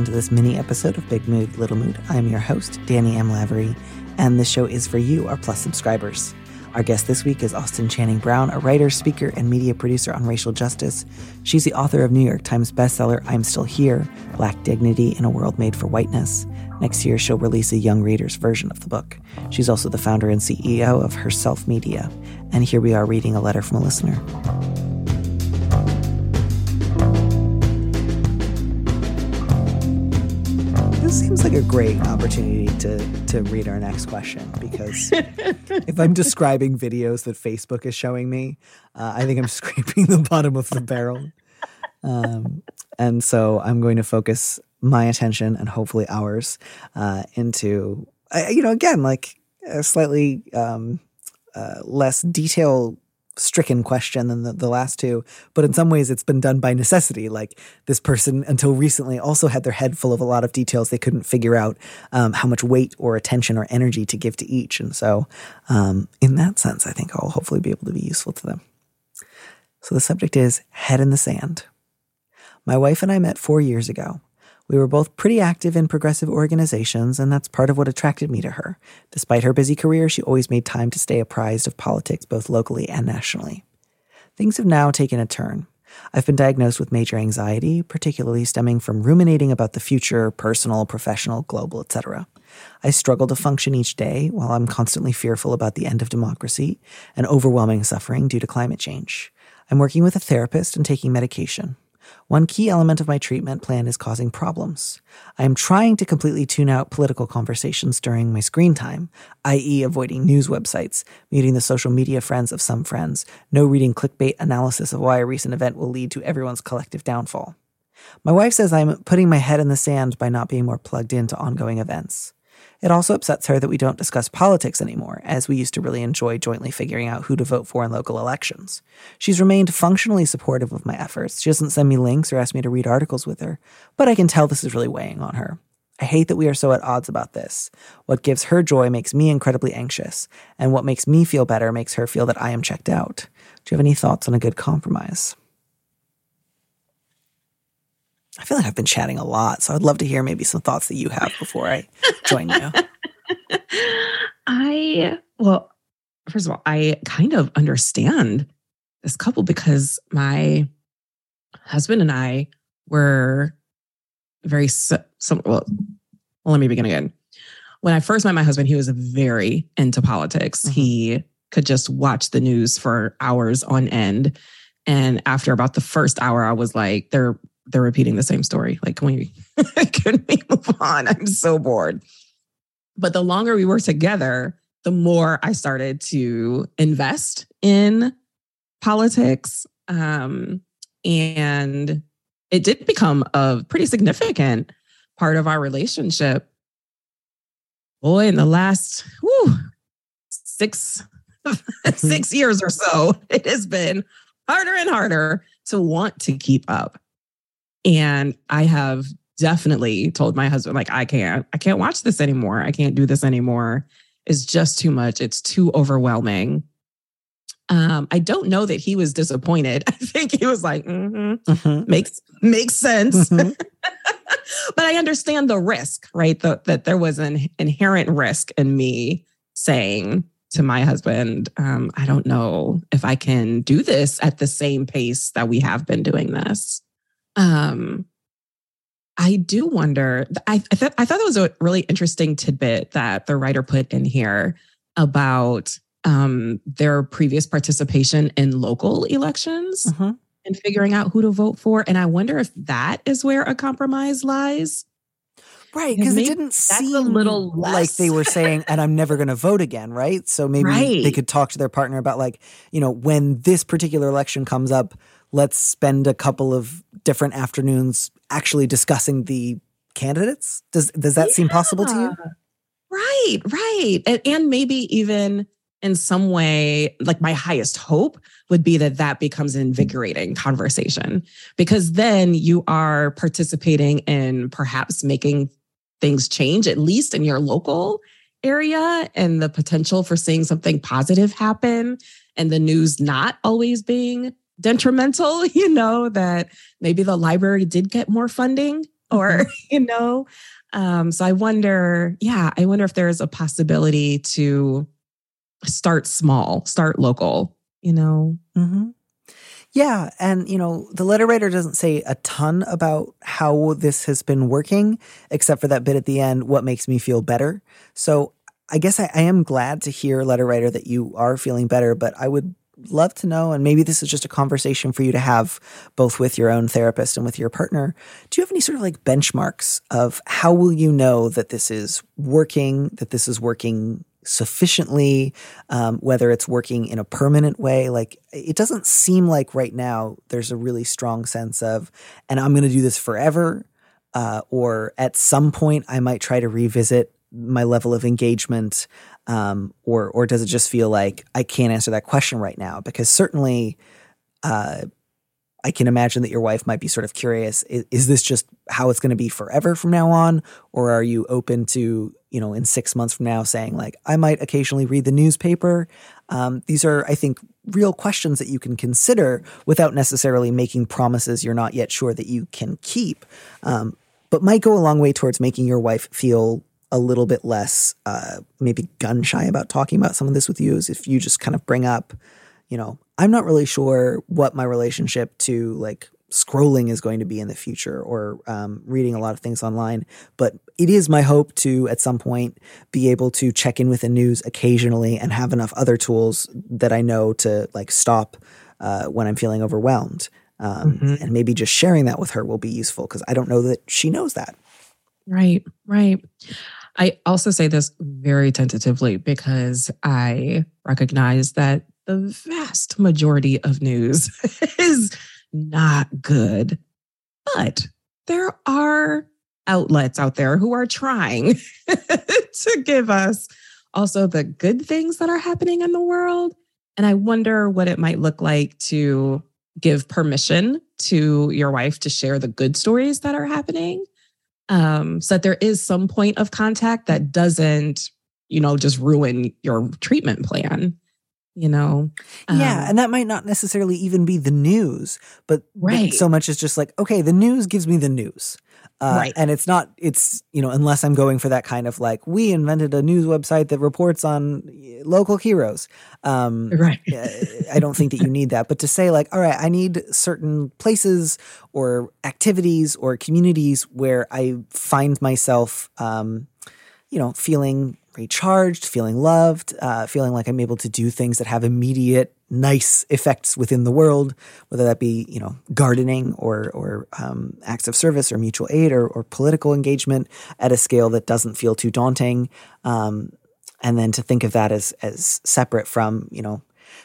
Welcome to this mini episode of Big Mood, Little Mood. I'm your host, Danny M. Lavery, and this show is for you, our Plus subscribers. Our guest this week is Austin Channing Brown, a writer, speaker, and media producer on racial justice. She's the author of New York Times bestseller I'm Still Here Black Dignity in a World Made for Whiteness. Next year, she'll release a young reader's version of the book. She's also the founder and CEO of Herself Media. And here we are reading a letter from a listener. Seems like a great opportunity to to read our next question because if I'm describing videos that Facebook is showing me, uh, I think I'm scraping the bottom of the barrel. Um, and so I'm going to focus my attention and hopefully ours uh, into, uh, you know, again, like a slightly um, uh, less detail stricken question than the, the last two, but in some ways it's been done by necessity. Like this person, until recently, also had their head full of a lot of details. They couldn't figure out um, how much weight or attention or energy to give to each. And so, um, in that sense, I think I'll hopefully be able to be useful to them. So the subject is head in the sand. My wife and I met four years ago. We were both pretty active in progressive organizations, and that's part of what attracted me to her. Despite her busy career, she always made time to stay apprised of politics both locally and nationally. Things have now taken a turn. I've been diagnosed with major anxiety, particularly stemming from ruminating about the future, personal, professional, global, etc. I struggle to function each day while I'm constantly fearful about the end of democracy and overwhelming suffering due to climate change. I'm working with a therapist and taking medication. One key element of my treatment plan is causing problems. I am trying to completely tune out political conversations during my screen time, i.e., avoiding news websites, muting the social media friends of some friends, no reading clickbait analysis of why a recent event will lead to everyone's collective downfall. My wife says I'm putting my head in the sand by not being more plugged into ongoing events. It also upsets her that we don't discuss politics anymore, as we used to really enjoy jointly figuring out who to vote for in local elections. She's remained functionally supportive of my efforts. She doesn't send me links or ask me to read articles with her, but I can tell this is really weighing on her. I hate that we are so at odds about this. What gives her joy makes me incredibly anxious, and what makes me feel better makes her feel that I am checked out. Do you have any thoughts on a good compromise? I feel like I've been chatting a lot, so I'd love to hear maybe some thoughts that you have before I join you. I, well, first of all, I kind of understand this couple because my husband and I were very, some, well, well, let me begin again. When I first met my husband, he was very into politics. Mm-hmm. He could just watch the news for hours on end. And after about the first hour, I was like, they're they're repeating the same story. Like, can we can we move on? I'm so bored. But the longer we were together, the more I started to invest in politics. Um, and it did become a pretty significant part of our relationship. Boy, in the last whew, six six years or so, it has been harder and harder to want to keep up. And I have definitely told my husband, like, I can't, I can't watch this anymore. I can't do this anymore. It's just too much. It's too overwhelming. Um, I don't know that he was disappointed. I think he was like, mm-hmm, mm-hmm. makes makes sense. Mm-hmm. but I understand the risk, right? The, that there was an inherent risk in me saying to my husband, um, I don't know if I can do this at the same pace that we have been doing this. Um, I do wonder. I I, th- I thought that was a really interesting tidbit that the writer put in here about um, their previous participation in local elections mm-hmm. and figuring out who to vote for. And I wonder if that is where a compromise lies. Right, because it didn't seem a little less. like they were saying, and I'm never going to vote again, right? So maybe right. they could talk to their partner about, like, you know, when this particular election comes up, let's spend a couple of different afternoons actually discussing the candidates. Does does that yeah. seem possible to you? Right, right. And, and maybe even in some way, like my highest hope would be that that becomes an invigorating conversation because then you are participating in perhaps making things change, at least in your local area, and the potential for seeing something positive happen and the news not always being detrimental, you know, that maybe the library did get more funding or, mm-hmm. you know. Um, so I wonder, yeah, I wonder if there's a possibility to start small, start local, you know? Mm-hmm. Yeah. And, you know, the letter writer doesn't say a ton about how this has been working, except for that bit at the end, what makes me feel better. So I guess I, I am glad to hear, letter writer, that you are feeling better, but I would love to know, and maybe this is just a conversation for you to have both with your own therapist and with your partner. Do you have any sort of like benchmarks of how will you know that this is working, that this is working sufficiently, um, whether it's working in a permanent way. Like it doesn't seem like right now there's a really strong sense of, and I'm going to do this forever. Uh, or at some point, I might try to revisit my level of engagement, um, or or does it just feel like I can't answer that question right now? Because certainly, uh, I can imagine that your wife might be sort of curious is, is this just how it's going to be forever from now on? Or are you open to, you know, in six months from now saying, like, I might occasionally read the newspaper? Um, these are, I think, real questions that you can consider without necessarily making promises you're not yet sure that you can keep, um, but might go a long way towards making your wife feel a little bit less uh, maybe gun shy about talking about some of this with you is if you just kind of bring up you know, I'm not really sure what my relationship to like scrolling is going to be in the future or um, reading a lot of things online. But it is my hope to, at some point, be able to check in with the news occasionally and have enough other tools that I know to like stop uh, when I'm feeling overwhelmed. Um, mm-hmm. And maybe just sharing that with her will be useful because I don't know that she knows that. Right, right. I also say this very tentatively because I recognize that the vast majority of news is not good. But there are outlets out there who are trying to give us also the good things that are happening in the world. And I wonder what it might look like to give permission to your wife to share the good stories that are happening. Um, so that there is some point of contact that doesn't, you know, just ruin your treatment plan you know? Yeah um, and that might not necessarily even be the news but right. so much as just like okay the news gives me the news uh, right. and it's not it's you know unless i'm going for that kind of like we invented a news website that reports on local heroes. Um, right. i don't think that you need that. But to say like all right i need certain places or activities or communities where i find myself um, you know feeling recharged, feeling loved, uh, feeling like I'm able to do things that have immediate nice effects within the world, whether that be you know gardening or or um, acts of service or mutual aid or, or political engagement at a scale that doesn't feel too daunting, um, and then to think of that as as separate from you know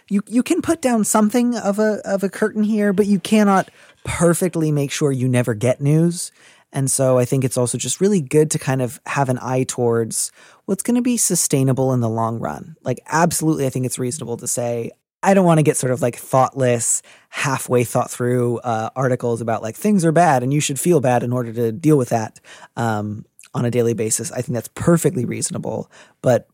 you you can put down something of a of a curtain here, but you cannot perfectly make sure you never get news. And so I think it's also just really good to kind of have an eye towards what's going to be sustainable in the long run. Like, absolutely, I think it's reasonable to say, I don't want to get sort of like thoughtless, halfway thought through uh, articles about like things are bad and you should feel bad in order to deal with that um, on a daily basis. I think that's perfectly reasonable. But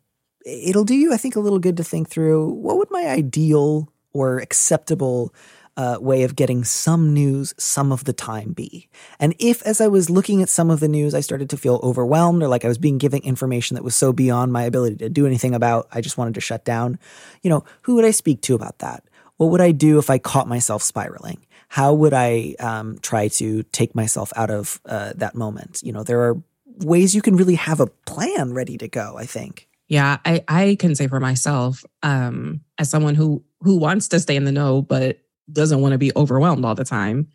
it'll do you, I think, a little good to think through what would my ideal or acceptable uh, way of getting some news some of the time be? And if, as I was looking at some of the news, I started to feel overwhelmed or like I was being given information that was so beyond my ability to do anything about, I just wanted to shut down, you know, who would I speak to about that? What would I do if I caught myself spiraling? How would I um, try to take myself out of uh, that moment? You know, there are ways you can really have a plan ready to go, I think. Yeah, I, I can say for myself, um, as someone who who wants to stay in the know, but doesn't want to be overwhelmed all the time.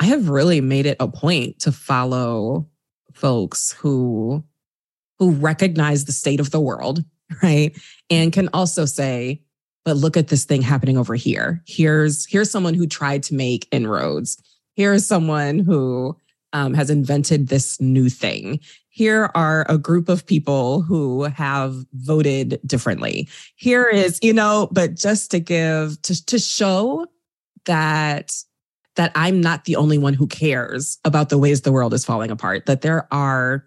I have really made it a point to follow folks who who recognize the state of the world, right? And can also say, but look at this thing happening over here. Here's here's someone who tried to make inroads. Here's someone who um, has invented this new thing, here are a group of people who have voted differently. Here is, you know, but just to give to to show that that I'm not the only one who cares about the ways the world is falling apart, that there are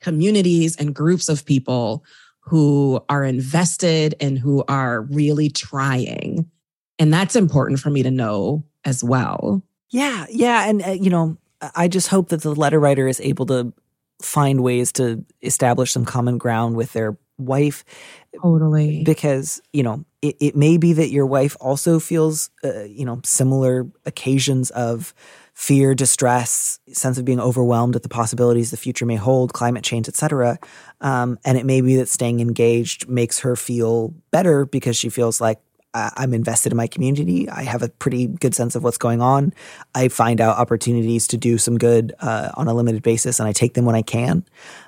communities and groups of people who are invested and who are really trying. And that's important for me to know as well. Yeah, yeah, and uh, you know, I just hope that the letter writer is able to find ways to establish some common ground with their wife. Totally. Because, you know, it, it may be that your wife also feels, uh, you know, similar occasions of fear, distress, sense of being overwhelmed at the possibilities the future may hold, climate change, etc. Um, and it may be that staying engaged makes her feel better because she feels like I'm invested in my community. I have a pretty good sense of what's going on. I find out opportunities to do some good uh, on a limited basis, and I take them when I can.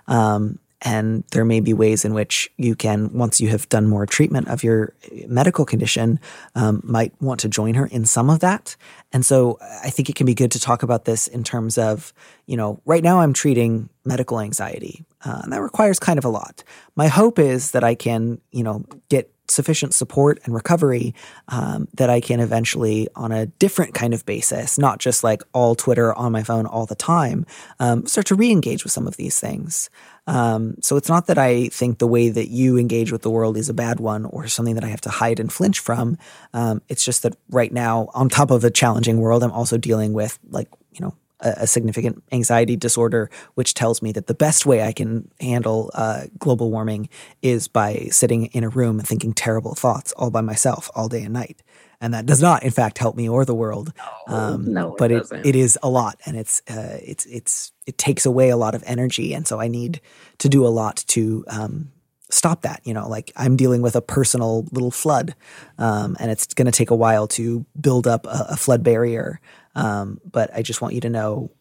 Um, and there may be ways in which you can, once you have done more treatment of your medical condition, um, might want to join her in some of that. And so I think it can be good to talk about this in terms of, you know, right now I'm treating medical anxiety, uh, and that requires kind of a lot. My hope is that I can, you know, get sufficient support and recovery um, that I can eventually, on a different kind of basis, not just like all Twitter on my phone all the time, um, start to re engage with some of these things. Um, so it's not that I think the way that you engage with the world is a bad one or something that I have to hide and flinch from. Um, it's just that right now, on top of a challenging world, I'm also dealing with like, you know, a, significant anxiety disorder, which tells me that the best way I can handle uh, global warming is by sitting in a room and thinking terrible thoughts all by myself all day and night. And that does not, in fact, help me or the world. No, um, no but it, it, it is a lot, and it's uh, it's it's it takes away a lot of energy, and so I need to do a lot to um, stop that. You know, like I'm dealing with a personal little flood, um, and it's going to take a while to build up a, a flood barrier. Um, but I just want you to know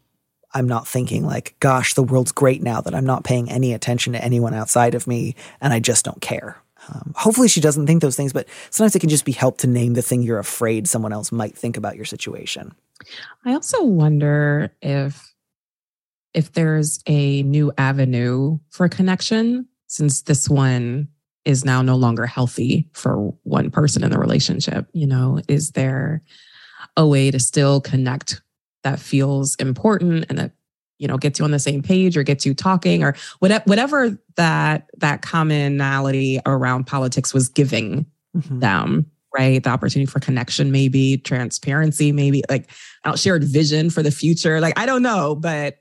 I'm not thinking like, gosh, the world's great now that I'm not paying any attention to anyone outside of me and I just don't care. Um, hopefully she doesn't think those things, but sometimes it can just be help to name the thing you're afraid someone else might think about your situation. I also wonder if if there's a new avenue for connection since this one is now no longer healthy for one person in the relationship, you know, is there a way to still connect that feels important and that you know gets you on the same page or gets you talking or whatever whatever that that commonality around politics was giving mm-hmm. them right? The opportunity for connection maybe transparency maybe like shared vision for the future. Like i don't know but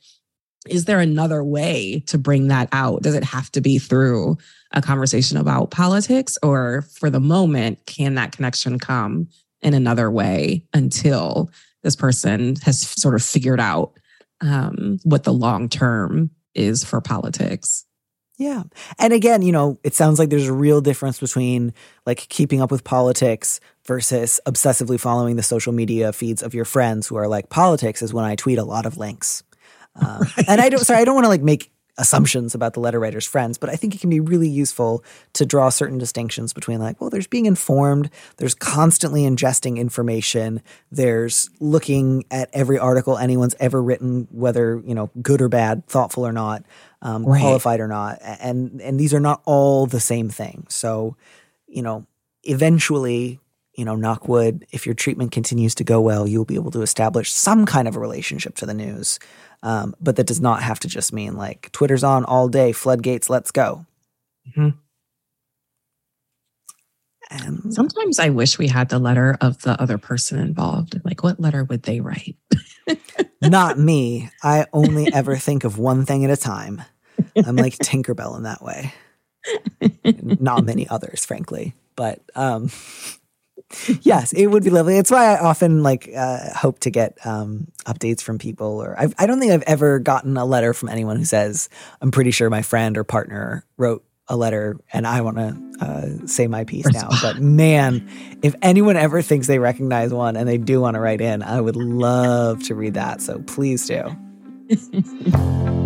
is there another way to bring that out? Does it have to be through a conversation about politics or for the moment can that connection come in another way until this person has sort of figured out um, what the long term is for politics. Yeah. And again, you know, it sounds like there's a real difference between like keeping up with politics versus obsessively following the social media feeds of your friends who are like, politics is when I tweet a lot of links. Um, right. And I don't, sorry, I don't want to like make assumptions about the letter writer's friends, but I think it can be really useful to draw certain distinctions between like, well, there's being informed, there's constantly ingesting information, there's looking at every article anyone's ever written, whether, you know, good or bad, thoughtful or not, um, right. qualified or not. And and these are not all the same thing. So, you know, eventually you know, knockwood, if your treatment continues to go well, you'll be able to establish some kind of a relationship to the news. Um, but that does not have to just mean like Twitter's on all day, floodgates, let's go. Mm-hmm. And sometimes I wish we had the letter of the other person involved. Like, what letter would they write? not me. I only ever think of one thing at a time. I'm like Tinkerbell in that way. not many others, frankly. But um, yes, it would be lovely. It's why I often like uh, hope to get um, updates from people. Or I've, I do not think I've ever gotten a letter from anyone who says, "I'm pretty sure my friend or partner wrote a letter and I want to uh, say my piece now." But man, if anyone ever thinks they recognize one and they do want to write in, I would love to read that. So please do.